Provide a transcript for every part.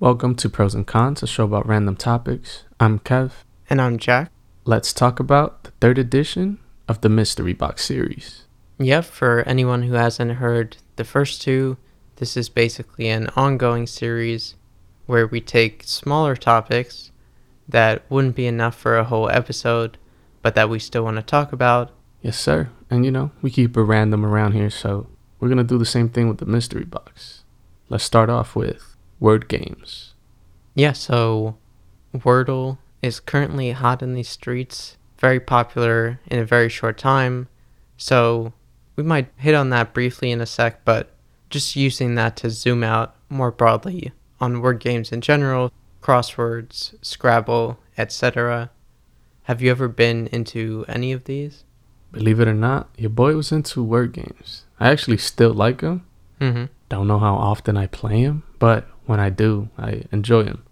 Welcome to Pros and Cons, a show about random topics. I'm Kev. And I'm Jack. Let's talk about the third edition of the Mystery Box series. Yep, for anyone who hasn't heard the first two, this is basically an ongoing series where we take smaller topics that wouldn't be enough for a whole episode, but that we still want to talk about. Yes, sir. And you know, we keep it random around here, so we're going to do the same thing with the Mystery Box. Let's start off with word games. Yeah, so Wordle is currently hot in these streets, very popular in a very short time. So we might hit on that briefly in a sec, but just using that to zoom out more broadly on word games in general, crosswords, Scrabble, etc. Have you ever been into any of these? Believe it or not, your boy was into word games. I actually still like them. Mm-hmm. Don't know how often I play them, but when I do, I enjoy them.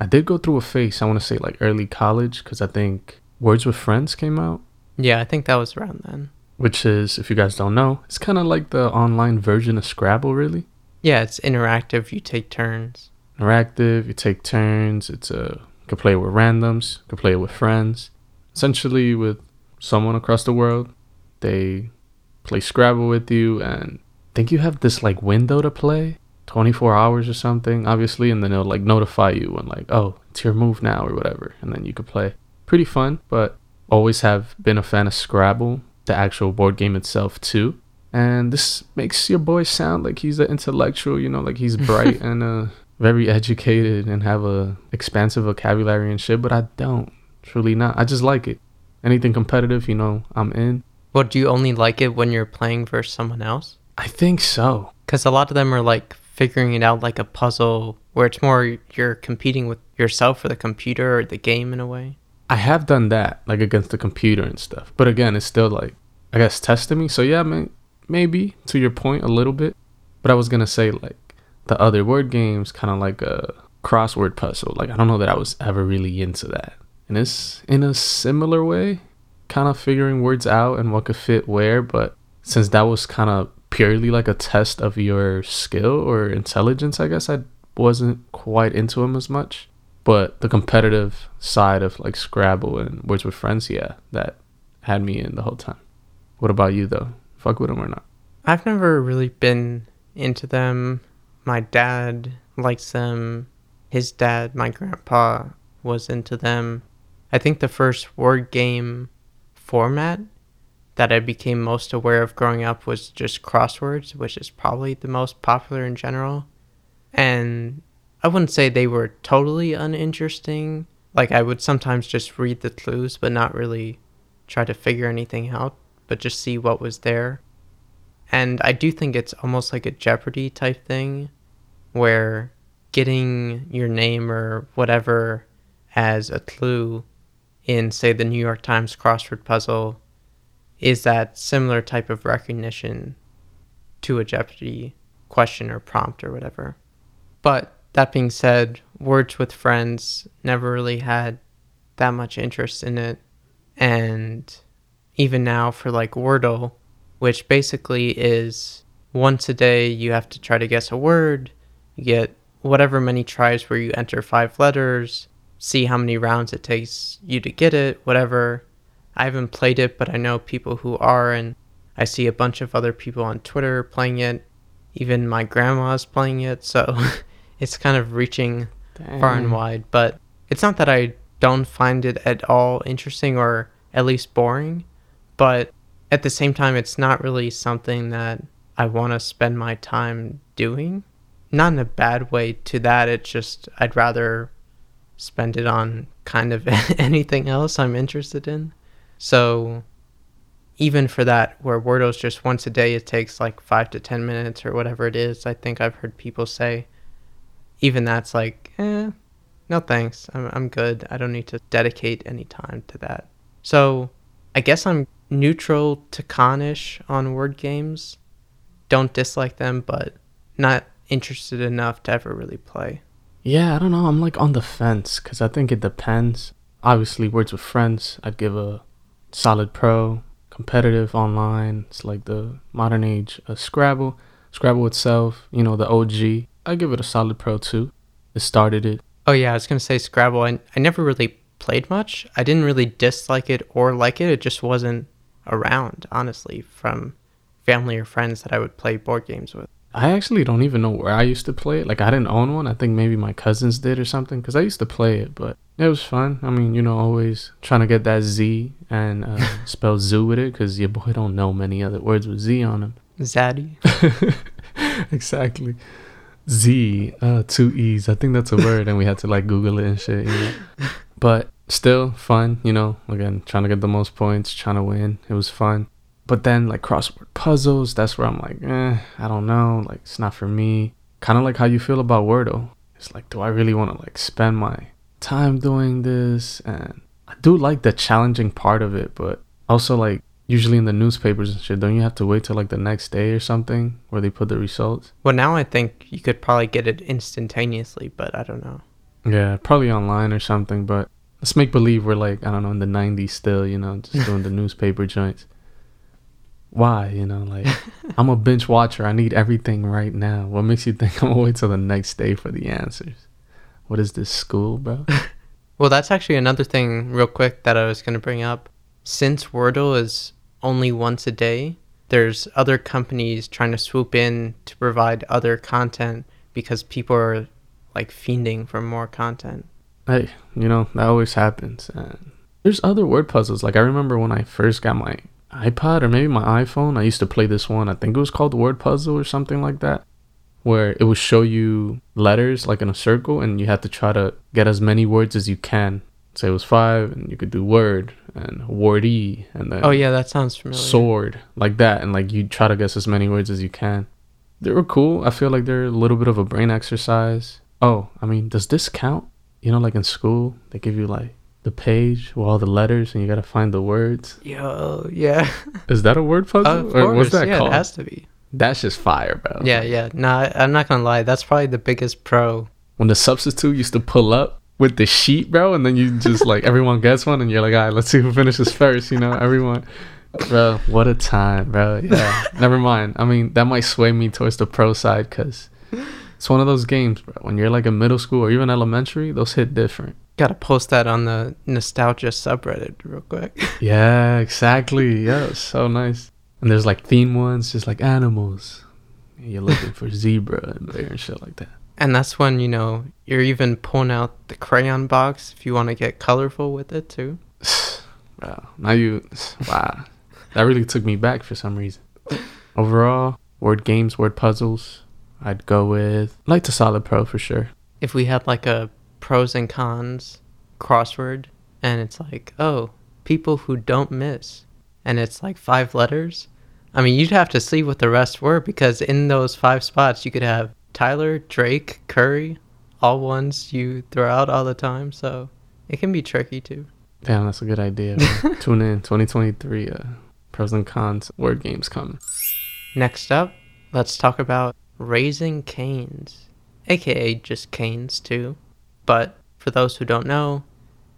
I did go through a phase, I want to say like early college, because I think Words with Friends came out. Yeah, I think that was around then. Which is, if you guys don't know, it's kind of like the online version of Scrabble, really. Yeah, it's interactive. You take turns. Interactive, you take turns. It's a, you can play it with randoms, you can play it with friends. Essentially, with someone across the world, they play Scrabble with you, and think you have this like window to play 24 hours or something, obviously, and then it'll like notify you when like, oh, it's your move now or whatever, and then you could play. Pretty fun, but always have been a fan of Scrabble, the actual board game itself too. And this makes your boy sound like he's an intellectual, you know, like he's bright and uh, very educated and have a expansive vocabulary and shit, but I don't. Truly not. I just like it. Anything competitive, you know, I'm in. Well, do you only like it when you're playing versus someone else? I think so. Because a lot of them are like figuring it out like a puzzle where it's more you're competing with yourself or the computer or the game in a way. I have done that, like against the computer and stuff. But again, it's still like, I guess, testing me. So yeah, may- maybe to your point a little bit. But I was going to say, like, the other word games, kind of like a crossword puzzle. Like, I don't know that I was ever really into that. And it's in a similar way, kind of figuring words out and what could fit where. But since that was kind of purely like a test of your skill or intelligence, I guess I wasn't quite into them as much. But the competitive side of like Scrabble and Words with Friends, yeah, that had me in the whole time. What about you though? Fuck with them or not? I've never really been into them. My dad likes them. His dad, my grandpa, was into them. I think the first word game format that I became most aware of growing up was just crosswords, which is probably the most popular in general. And I wouldn't say they were totally uninteresting. Like, I would sometimes just read the clues, but not really try to figure anything out, but just see what was there. And I do think it's almost like a Jeopardy type thing where getting your name or whatever as a clue in, say, the New York Times crossword puzzle is that similar type of recognition to a Jeopardy question or prompt or whatever. But that being said, Words with Friends never really had that much interest in it. And even now for like Wordle, which basically is once a day you have to try to guess a word, you get whatever many tries where you enter five letters, see how many rounds it takes you to get it, whatever. I haven't played it, but I know people who are, and I see a bunch of other people on Twitter playing it. Even my grandma's playing it, so it's kind of reaching Damn. far and wide. But it's not that I don't find it at all interesting or at least boring, but at the same time, it's not really something that I want to spend my time doing. Not in a bad way to that, it's just I'd rather spend it on kind of anything else I'm interested in. So even for that, where Wordle's just once a day, it takes like five to 10 minutes or whatever it is, I think I've heard people say, even that's like, eh, no thanks. I'm, I'm good. I don't need to dedicate any time to that. So I guess I'm neutral to conish on word games. Don't dislike them, but not interested enough to ever really play. Yeah, I don't know. I'm like on the fence because I think it depends. Obviously, Words with Friends, I'd give a solid pro. Competitive online, it's like the modern age of Scrabble. Scrabble itself, you know, the OG, I give it a solid pro too. it started it. Oh yeah, I was gonna say Scrabble. I I never really played much. I didn't really dislike it or like it. It just wasn't around, honestly, from family or friends that I would play board games with. I actually don't even know where I used to play it. Like I didn't own one. I think maybe my cousins did or something. Cause I used to play it, but it was fun. I mean, you know, always trying to get that Z and uh, spell zoo with it, cause your boy don't know many other words with Z on them. Zaddy. exactly. Z, uh, two E's. I think that's a word, and we had to like Google it and shit. You know? But still fun, you know. Again, trying to get the most points, trying to win. It was fun. But then like crossword puzzles, that's where I'm like, eh, I don't know. Like it's not for me. Kind of like how you feel about Wordle. It's like, do I really want to like spend my time doing this? And I do like the challenging part of it, but also like usually in the newspapers and shit, don't you have to wait till like the next day or something where they put the results? Well, now I think you could probably get it instantaneously, but I don't know. Yeah, probably online or something, but let's make believe we're like, I don't know, in the 90s still, you know, just doing the newspaper joints. Why, you know, like I'm a binge watcher. I need everything right now. What makes you think I'm gonna wait till the next day for the answers? What is this school, bro? Well, that's actually another thing, real quick, that I was going to bring up. Since Wordle is only once a day, there's other companies trying to swoop in to provide other content because people are like fiending for more content. hey, you know, that always happens. And there's other word puzzles. Like I remember when I first got my iPod or maybe my iPhone, I used to play this one. I think it was called Word Puzzle or something like that, where it would show you letters like in a circle and you had to try to get as many words as you can. Say it was five, and you could do word and wordee and then Oh, yeah, that sounds familiar. sword like that, and like you try to guess as many words as you can. They were cool. I feel like they're a little bit of a brain exercise. Oh, I mean, does this count? You know, like in school, they give you like the page with all the letters, and you gotta find the words. Yo, yeah. Is that a word puzzle? of or course, what's that yeah, called? it has to be. That's just fire, bro. Yeah, yeah. No, I- I'm not gonna lie. That's probably the biggest pro. When the substitute used to pull up with the sheet, bro, and then you just like everyone gets one, and you're like, all right, let's see who finishes first. You know, everyone. Bro, what a time, bro. Yeah. Never mind. I mean, that might sway me towards the pro side because it's one of those games, bro. When you're like in middle school or even elementary, those hit different. Gotta post that on the nostalgia subreddit real quick. Yeah, exactly. Yeah, so nice. And there's like theme ones, just like animals. You're looking for zebra and bear and shit like that. And that's when, you know, you're even pulling out the crayon box if you want to get colorful with it too. Wow. Now you, wow. That really took me back for some reason. Overall, word games, word puzzles, I'd go with like the Solid Pro for sure. If we had like a pros and cons crossword and it's like, oh, people who don't miss, and it's like five letters, I mean, you'd have to see what the rest were because in those five spots, you could have Tyler, Drake, Curry, all ones you throw out all the time. So it can be tricky too. Damn, that's a good idea. Tune in 2023. Uh, pros and cons word games coming. Next up, let's talk about Raising Canes, aka just Canes too. But for those who don't know,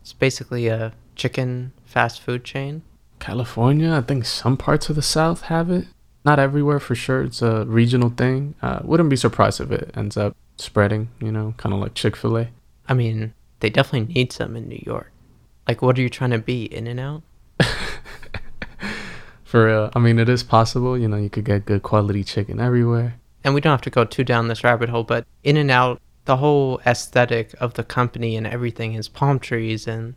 it's basically a chicken fast food chain. California, I think some parts of the South have it. Not everywhere for sure. It's a regional thing. Uh, wouldn't be surprised if it ends up spreading, you know, kind of like Chick fil A. I mean, they definitely need some in New York. Like, what are you trying to be, In and Out? For real. I mean, it is possible. You know, you could get good quality chicken everywhere. And we don't have to go too down this rabbit hole, but In and Out, the whole aesthetic of the company and everything is palm trees and,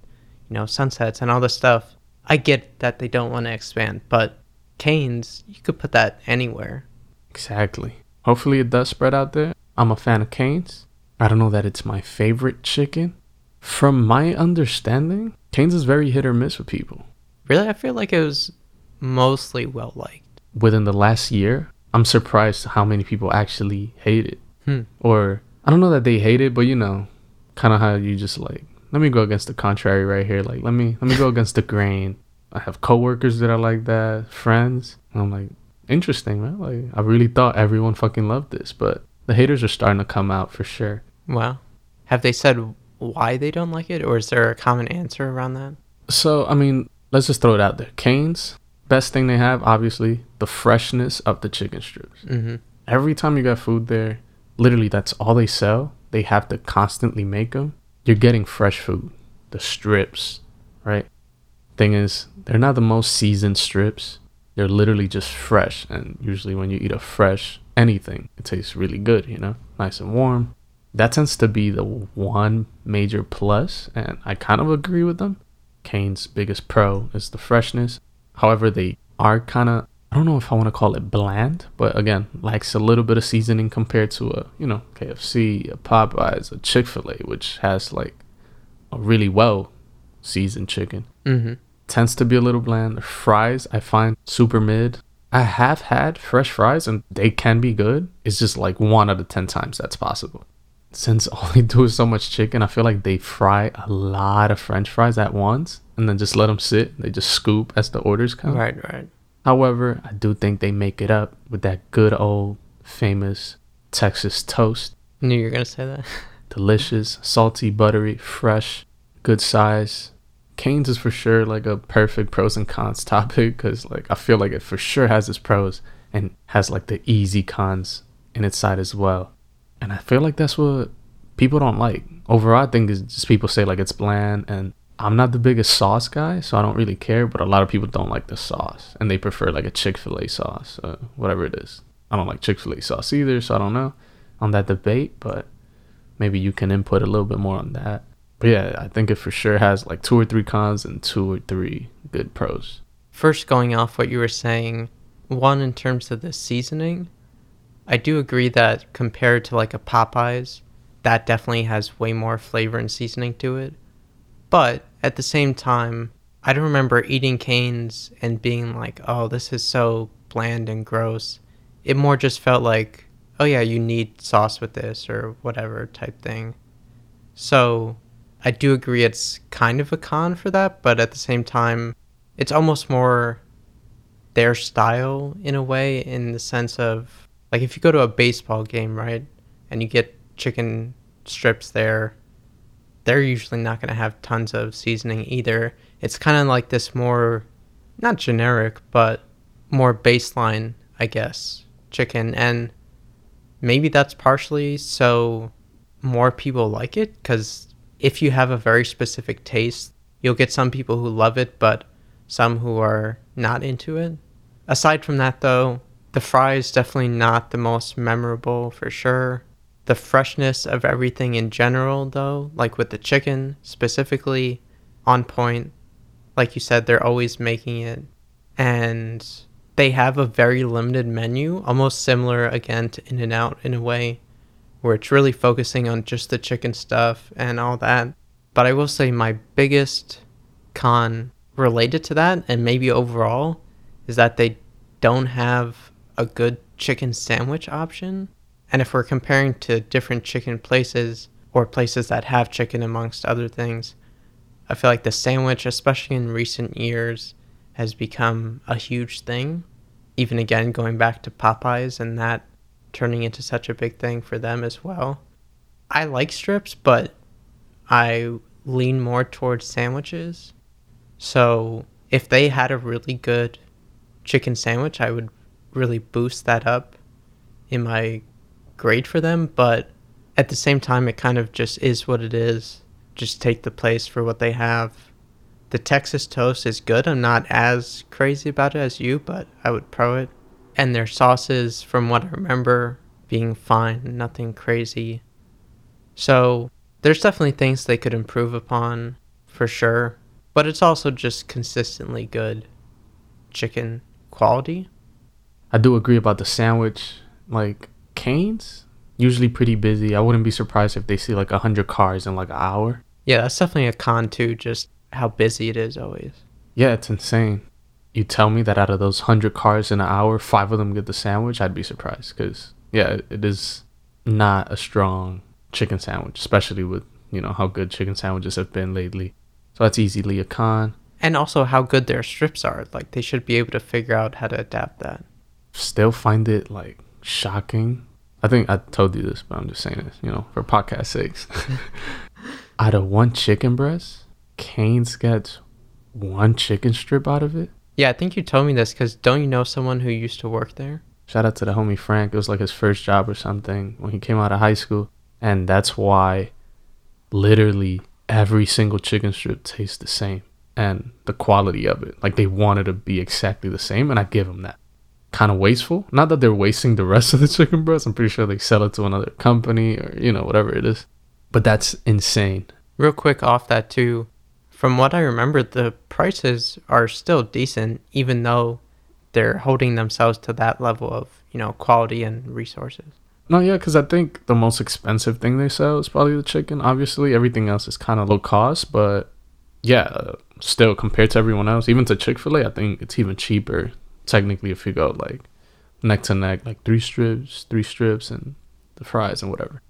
you know, sunsets and all this stuff. I get that they don't want to expand, but Canes, you could put that anywhere. Exactly. Hopefully, it does spread out there. I'm a fan of Cane's. I don't know that it's my favorite chicken. From my understanding, Cane's is very hit or miss with people. Really, I feel like it was mostly well liked. Within the last year, I'm surprised how many people actually hate it. Hmm. Or, I don't know that they hate it, but you know, kind of how you just like, let me go against the contrary right here. Like, let me, let me go against the grain. I have coworkers that are like that, friends. And I'm like, interesting, man. Like, I really thought everyone fucking loved this, but the haters are starting to come out for sure. Wow. Have they said why they don't like it, or is there a common answer around that? So, I mean, let's just throw it out there. Canes, best thing they have, obviously, the freshness of the chicken strips. Mm-hmm. Every time you got food there, literally that's all they sell. they have to constantly make them, you're getting fresh food. The strips, right? Thing is, they're not the most seasoned strips. They're literally just fresh. And usually, when you eat a fresh anything, it tastes really good, you know, nice and warm. That tends to be the one major plus, and I kind of agree with them. Cane's biggest pro is the freshness. However, they are kind of I don't know if I want to call it bland, but again, lacks a little bit of seasoning compared to a, you know, KFC, a Popeyes, a Chick fil A, which has like a really well seasoned chicken. Mm-hmm. Tends to be a little bland. The fries, I find super mid. I have had fresh fries and they can be good. It's just like one out of 10 times that's possible. Since all they do is so much chicken, I feel like they fry a lot of french fries at once and then just let them sit. They just scoop as the orders come. Right, right. However, I do think they make it up with that good old famous Texas toast. I Knew you were gonna say that. Delicious, salty, buttery, fresh, good size. Cane's is for sure like a perfect pros and cons topic because like I feel like it for sure has its pros and has like the easy cons in its side as well. And I feel like that's what people don't like. Overall, I think it's just people say like it's bland and I'm not the biggest sauce guy, so I don't really care. But a lot of people don't like the sauce, and they prefer like a Chick Fil A sauce, uh, whatever it is. I don't like Chick Fil A sauce either, so I don't know on that debate. But maybe you can input a little bit more on that. But yeah, I think it for sure has like two or three cons and two or three good pros. First, going off what you were saying, one in terms of the seasoning, I do agree that compared to like a Popeyes, that definitely has way more flavor and seasoning to it. But at the same time, I don't remember eating canes and being like, oh, this is so bland and gross. It more just felt like, oh, yeah, you need sauce with this or whatever type thing. So I do agree it's kind of a con for that, but at the same time, it's almost more their style in a way, in the sense of, like, if you go to a baseball game, right, and you get chicken strips there they're usually not going to have tons of seasoning either. It's kind of like this more, not generic, but more baseline, I guess, chicken. And maybe that's partially so more people like it because if you have a very specific taste, you'll get some people who love it, but some who are not into it. Aside from that, though, the fry is definitely not the most memorable for sure the freshness of everything in general though like with the chicken specifically on point. Like you said they're always making it. And they have a very limited menu almost similar again to in and out in a way where it's really focusing on just the chicken stuff and all that. But i will say my biggest con related to that and maybe overall is that they don't have a good chicken sandwich option and if we're comparing to different chicken places or places that have chicken amongst other things, I feel like the sandwich, especially in recent years, has become a huge thing. Even again, going back to Popeyes and that turning into such a big thing for them as well. I like strips, but I lean more towards sandwiches. So if they had a really good chicken sandwich, I would really boost that up in my great for them, but at the same time, it kind of just is what it is. Just take the place for what they have. The Texas toast is good. I'm not as crazy about it as you, but I would pro it. And their sauces, from what I remember, being fine, nothing crazy. So there's definitely things they could improve upon for sure, but it's also just consistently good chicken quality. I do agree about the sandwich. Like Canes usually pretty busy. I wouldn't be surprised if they see like a hundred cars in like an hour. Yeah, that's definitely a con too. Just how busy it is always. Yeah, it's insane. You tell me that out of those hundred cars in an hour, five of them get the sandwich, I'd be surprised. Cause yeah, it is not a strong chicken sandwich, especially with you know how good chicken sandwiches have been lately. So that's easily a con. And also how good their strips are. Like they should be able to figure out how to adapt that. Still find it like shocking I think I told you this, but I'm just saying this, you know, for podcast sakes. out of one chicken breast, Cane's gets one chicken strip out of it. Yeah, I think you told me this because don't you know someone who used to work there? Shout out to the homie Frank. It was like his first job or something when he came out of high school. And that's why literally every single chicken strip tastes the same and the quality of it. Like they wanted to be exactly the same, and I give them that. Kind of wasteful. Not that they're wasting the rest of the chicken breasts. I'm pretty sure they sell it to another company or, you know, whatever it is. But that's insane. Real quick off that too, from what I remember, the prices are still decent, even though they're holding themselves to that level of you know quality and resources. No, yeah, because I think the most expensive thing they sell is probably the chicken. Obviously, everything else is kind of low cost, but yeah, still compared to everyone else, even to Chick Fil A, I think it's even cheaper. Technically, if you go like neck to neck, like three strips, three strips, and the fries and whatever.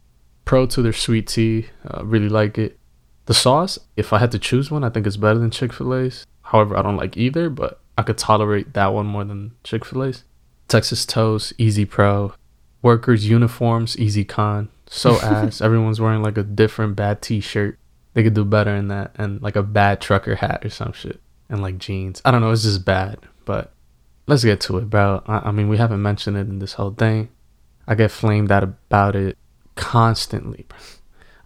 Pro to their sweet tea, uh, really like it. The sauce, if I had to choose one, I think it's better than Chick Fil A's. However, I don't like either, but I could tolerate that one more than Chick Fil A's. Texas Toast, Easy Pro, workers' uniforms, Easy Con. So ass. Everyone's wearing like a different bad T-shirt. They could do better in that, and like a bad trucker hat or some shit, and like jeans. I don't know. It's just bad. But let's get to it, bro. I, I mean, we haven't mentioned it in this whole thing. I get flamed out about it constantly. Bro.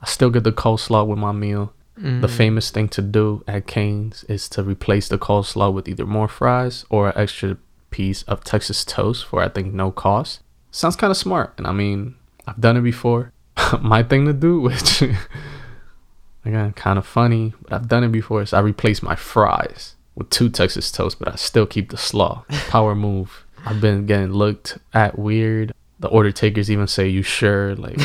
I still get the coleslaw with my meal. Mm. The famous thing to do at Cane's is to replace the coleslaw with either more fries or an extra piece of Texas toast for I think no cost. Sounds kind of smart, and I mean I've done it before. my thing to do, which again kind of funny, but I've done it before. Is I replace my fries with two Texas toasts, but I still keep the slaw. Power move. I've been getting looked at weird the order takers even say, "You sure? Like,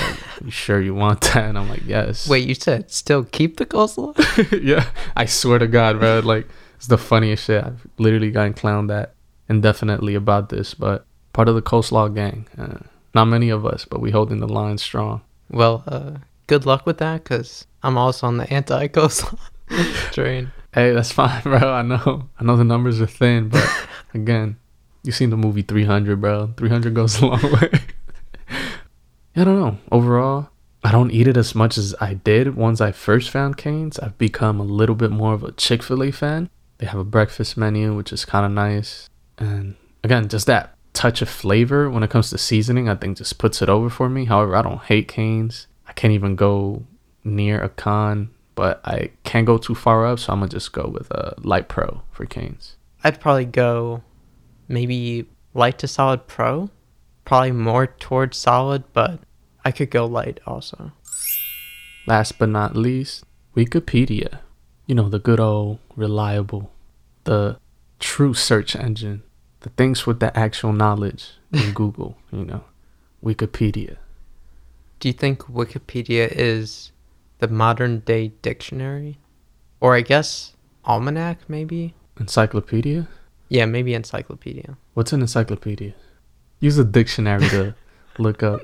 you sure you want that?" And I'm like, "Yes." Wait, you said still keep the coleslaw? yeah, I swear to God, bro. Like, it's the funniest shit. I've literally gotten clowned at indefinitely about this, but part of the coleslaw gang. Uh, not many of us, but we holding the line strong. Well, uh, good luck with that, cause I'm also on the anti coleslaw train. Hey, that's fine, bro. I know. I know the numbers are thin, but again, you seen the movie 300, bro. 300 goes a long way. I don't know. Overall, I don't eat it as much as I did once I first found Cane's. I've become a little bit more of a Chick fil A fan. They have a breakfast menu, which is kind of nice. And again, just that touch of flavor when it comes to seasoning, I think just puts it over for me. However, I don't hate Cane's. I can't even go near a con, but I can't go too far up, so I'm gonna just go with a light pro for Cane's. I'd probably go maybe light to solid pro. Probably more towards solid, but I could go light also. Last but not least, Wikipedia. You know, the good old reliable, the true search engine, the things with the actual knowledge in Google, you know, Wikipedia. Do you think Wikipedia is the modern day dictionary? Or I guess almanac, maybe? Encyclopedia? Yeah, maybe encyclopedia. What's an encyclopedia? Use a dictionary to look up.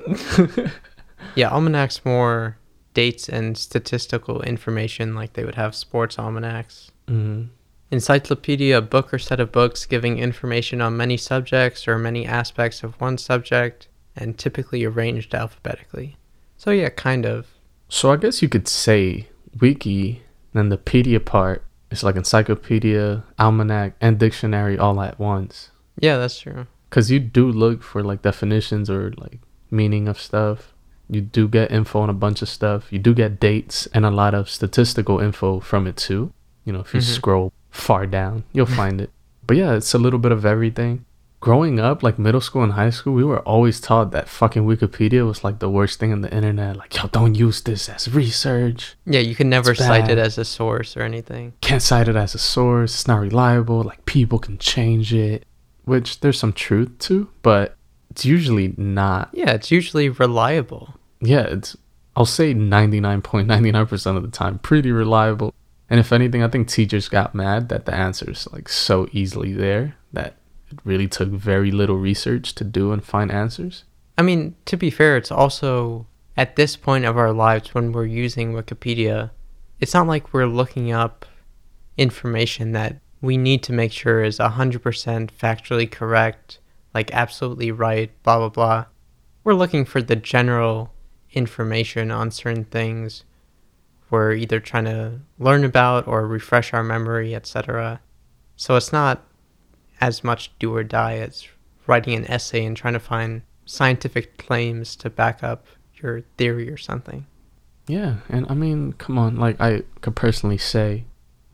yeah, almanac's more dates and statistical information, like they would have sports almanacs. Mm-hmm. Encyclopedia, a book or set of books giving information on many subjects or many aspects of one subject, and typically arranged alphabetically. So, yeah, kind of. So, I guess you could say wiki, then the pedia part is like encyclopedia, almanac, and dictionary all at once. Yeah, that's true. Cause you do look for like definitions or like meaning of stuff. You do get info on a bunch of stuff. You do get dates and a lot of statistical info from it too. You know, if you mm-hmm. scroll far down, you'll find it. But yeah, it's a little bit of everything growing up, like middle school and high school, we were always taught that fucking Wikipedia was like the worst thing on the internet. Like, yo, don't use this as research. Yeah, you can never cite it as a source or anything. Can't cite it as a source. It's not reliable. Like, people can change it, which there's some truth to, but it's usually not. Yeah, it's usually reliable. Yeah, it's, I'll say 99.99% of the time, pretty reliable. And if anything, I think teachers got mad that the answer's like so easily there that it really took very little research to do and find answers. I mean, to be fair, it's also at this point of our lives when we're using Wikipedia, it's not like we're looking up information that we need to make sure is 100% factually correct, like absolutely right, blah, blah, blah. We're looking for the general information on certain things we're either trying to learn about or refresh our memory, etc. So it's not as much do or die as writing an essay and trying to find scientific claims to back up your theory or something. Yeah, and I mean, come on, like I could personally say,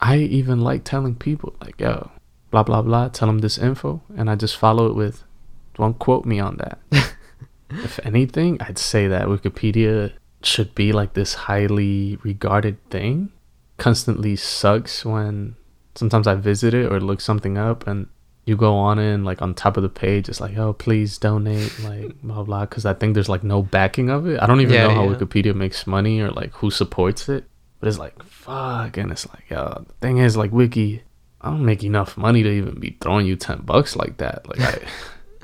I even like telling people like, yo, blah blah blah, tell them this info, and I just follow it with, don't quote me on that. if anything, I'd say that Wikipedia should be like this highly regarded thing. Constantly sucks when sometimes I visit it or look something up and you go on and like on top of the page it's like oh please donate like blah blah because i think there's like no backing of it. I don't even Yeah, know how yeah. wikipedia makes money or like who supports it but it's like fuck and it's like yo the thing is like wiki i don't make enough money to even be throwing you 10 bucks like that. Like i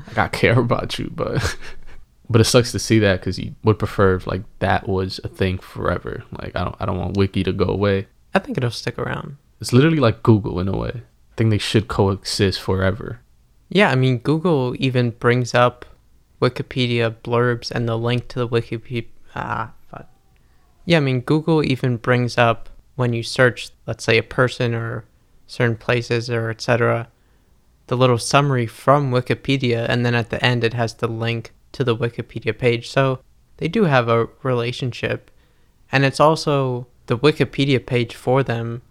like i care about you but but it sucks to see that because you would prefer if like that was a thing forever. Like i don't i don't want wiki to go away. I think it'll stick around. it's literally like google in a way think they should coexist forever Yeah, I mean, Google even brings up Wikipedia blurbs and the link to the Wikipedia. Ah, fuck. Yeah, I mean, Google even brings up when you search, let's say, a person or certain places or etc., the little summary from Wikipedia, and then at the end it has the link to the Wikipedia page. So they do have a relationship, and it's also the Wikipedia page for them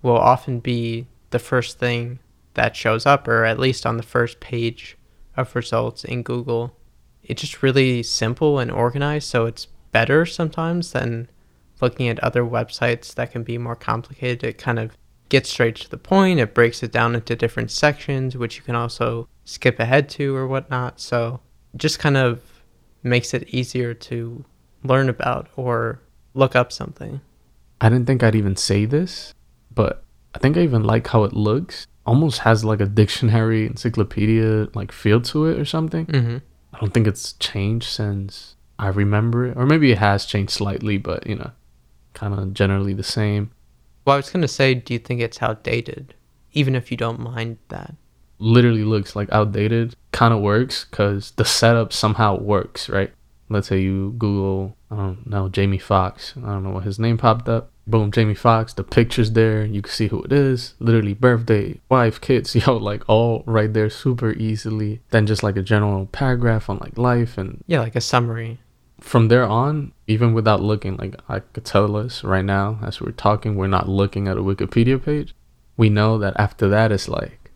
will often be the first thing that shows up, or at least on the first page of results in Google. It's just really simple and organized, so it's better sometimes than looking at other websites that can be more complicated. It kind of gets straight to the point, it breaks it down into different sections, which you can also skip ahead to or whatnot. So just kind of makes it easier to learn about or look up something. I didn't think I'd even say this, but I think I even like how it looks. Almost has like a dictionary, encyclopedia like feel to it or something. Mm-hmm. I don't think it's changed since I remember it, or maybe it has changed slightly, but you know, kind of generally the same. Well, I was going to say, do you think it's outdated? Even if you don't mind that. Literally looks like outdated. Kind of works because the setup somehow works, right? Let's say you Google, I don't know, Jamie Foxx. I don't know what his name popped up. Boom, Jamie Foxx. The picture's there. You can see who it is. Literally, birthday, wife, kids. Yo, like all right there, super easily. Then just like a general paragraph on like life and Yeah, like a summary. from there on, even without looking, like I could tell us right now as we're talking, we're not looking at a Wikipedia page. We know that after that, it's like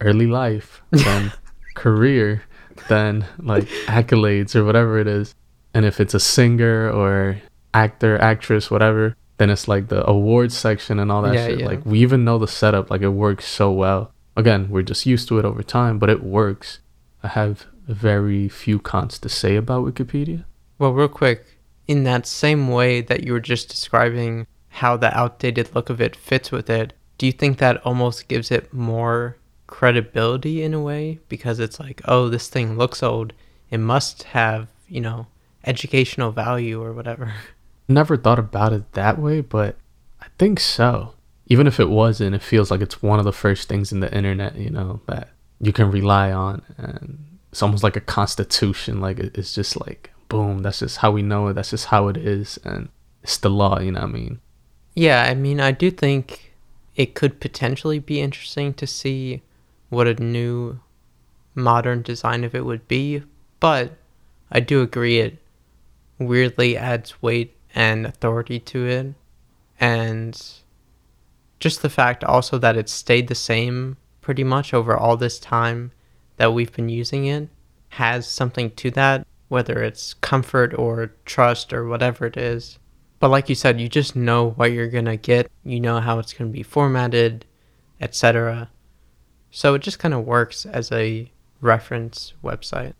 early life, then career, then like accolades or whatever it is. And if it's a singer or actor, actress, whatever, then it's like the awards section and all that Yeah, shit. yeah. Like we even know the setup, like it works so well. Again, we're just used to it over time, but it works. I have very few cons to say about Wikipedia. Well, real quick, in that same way that you were just describing how the outdated look of it fits with it, do you think that almost gives it more credibility in a way? Because it's like, oh, this thing looks old. It must have, you know, educational value or whatever. Never thought about it that way, but I think so. Even if it wasn't, it feels like it's one of the first things in the internet, you know, that you can rely on. And it's almost like a constitution. Like it's just like, boom, that's just how we know it. That's just how it is. And it's the law, you know what I mean? Yeah, I mean, I do think it could potentially be interesting to see what a new modern design of it would be, but I do agree it weirdly adds weight and authority to it. And just the fact also that it stayed the same pretty much over all this time that we've been using it has something to that, whether it's comfort or trust or whatever it is. But like you said, you just know what you're going to get, you know how it's going to be formatted, etc. So it just kind of works as a reference website.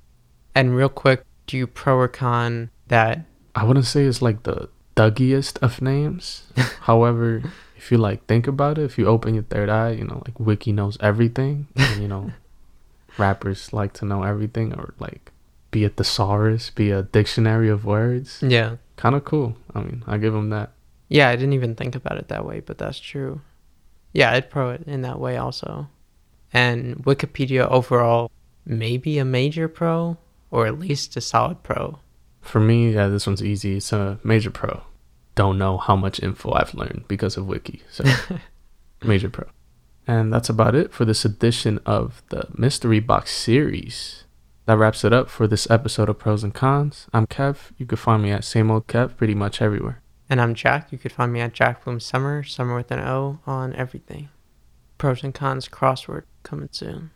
And real quick, do you pro or con that? I wouldn't say it's like the thuggiest of names. However, if you like think about it, if you open your third eye, you know, like Wiki knows everything. And, you know, rappers like to know everything or like be a thesaurus, be a dictionary of words. Yeah. Kind of cool. I mean, I give them that. Yeah, I didn't even think about it that way, but that's true. Yeah, I'd pro it in that way also. And Wikipedia overall, maybe a major pro, or at least a solid pro. For me, yeah, this one's easy. It's a major pro. Don't know how much info I've learned because of Wiki. So, major pro. And that's about it for this edition of the Mystery Box series. That wraps it up for this episode of Pros and Cons. I'm Kev. You can find me at same old Kev pretty much everywhere. And I'm Jack. You could find me at Jack Bloom Sommer, Sommer with an O on everything. Pros and cons crossword coming soon.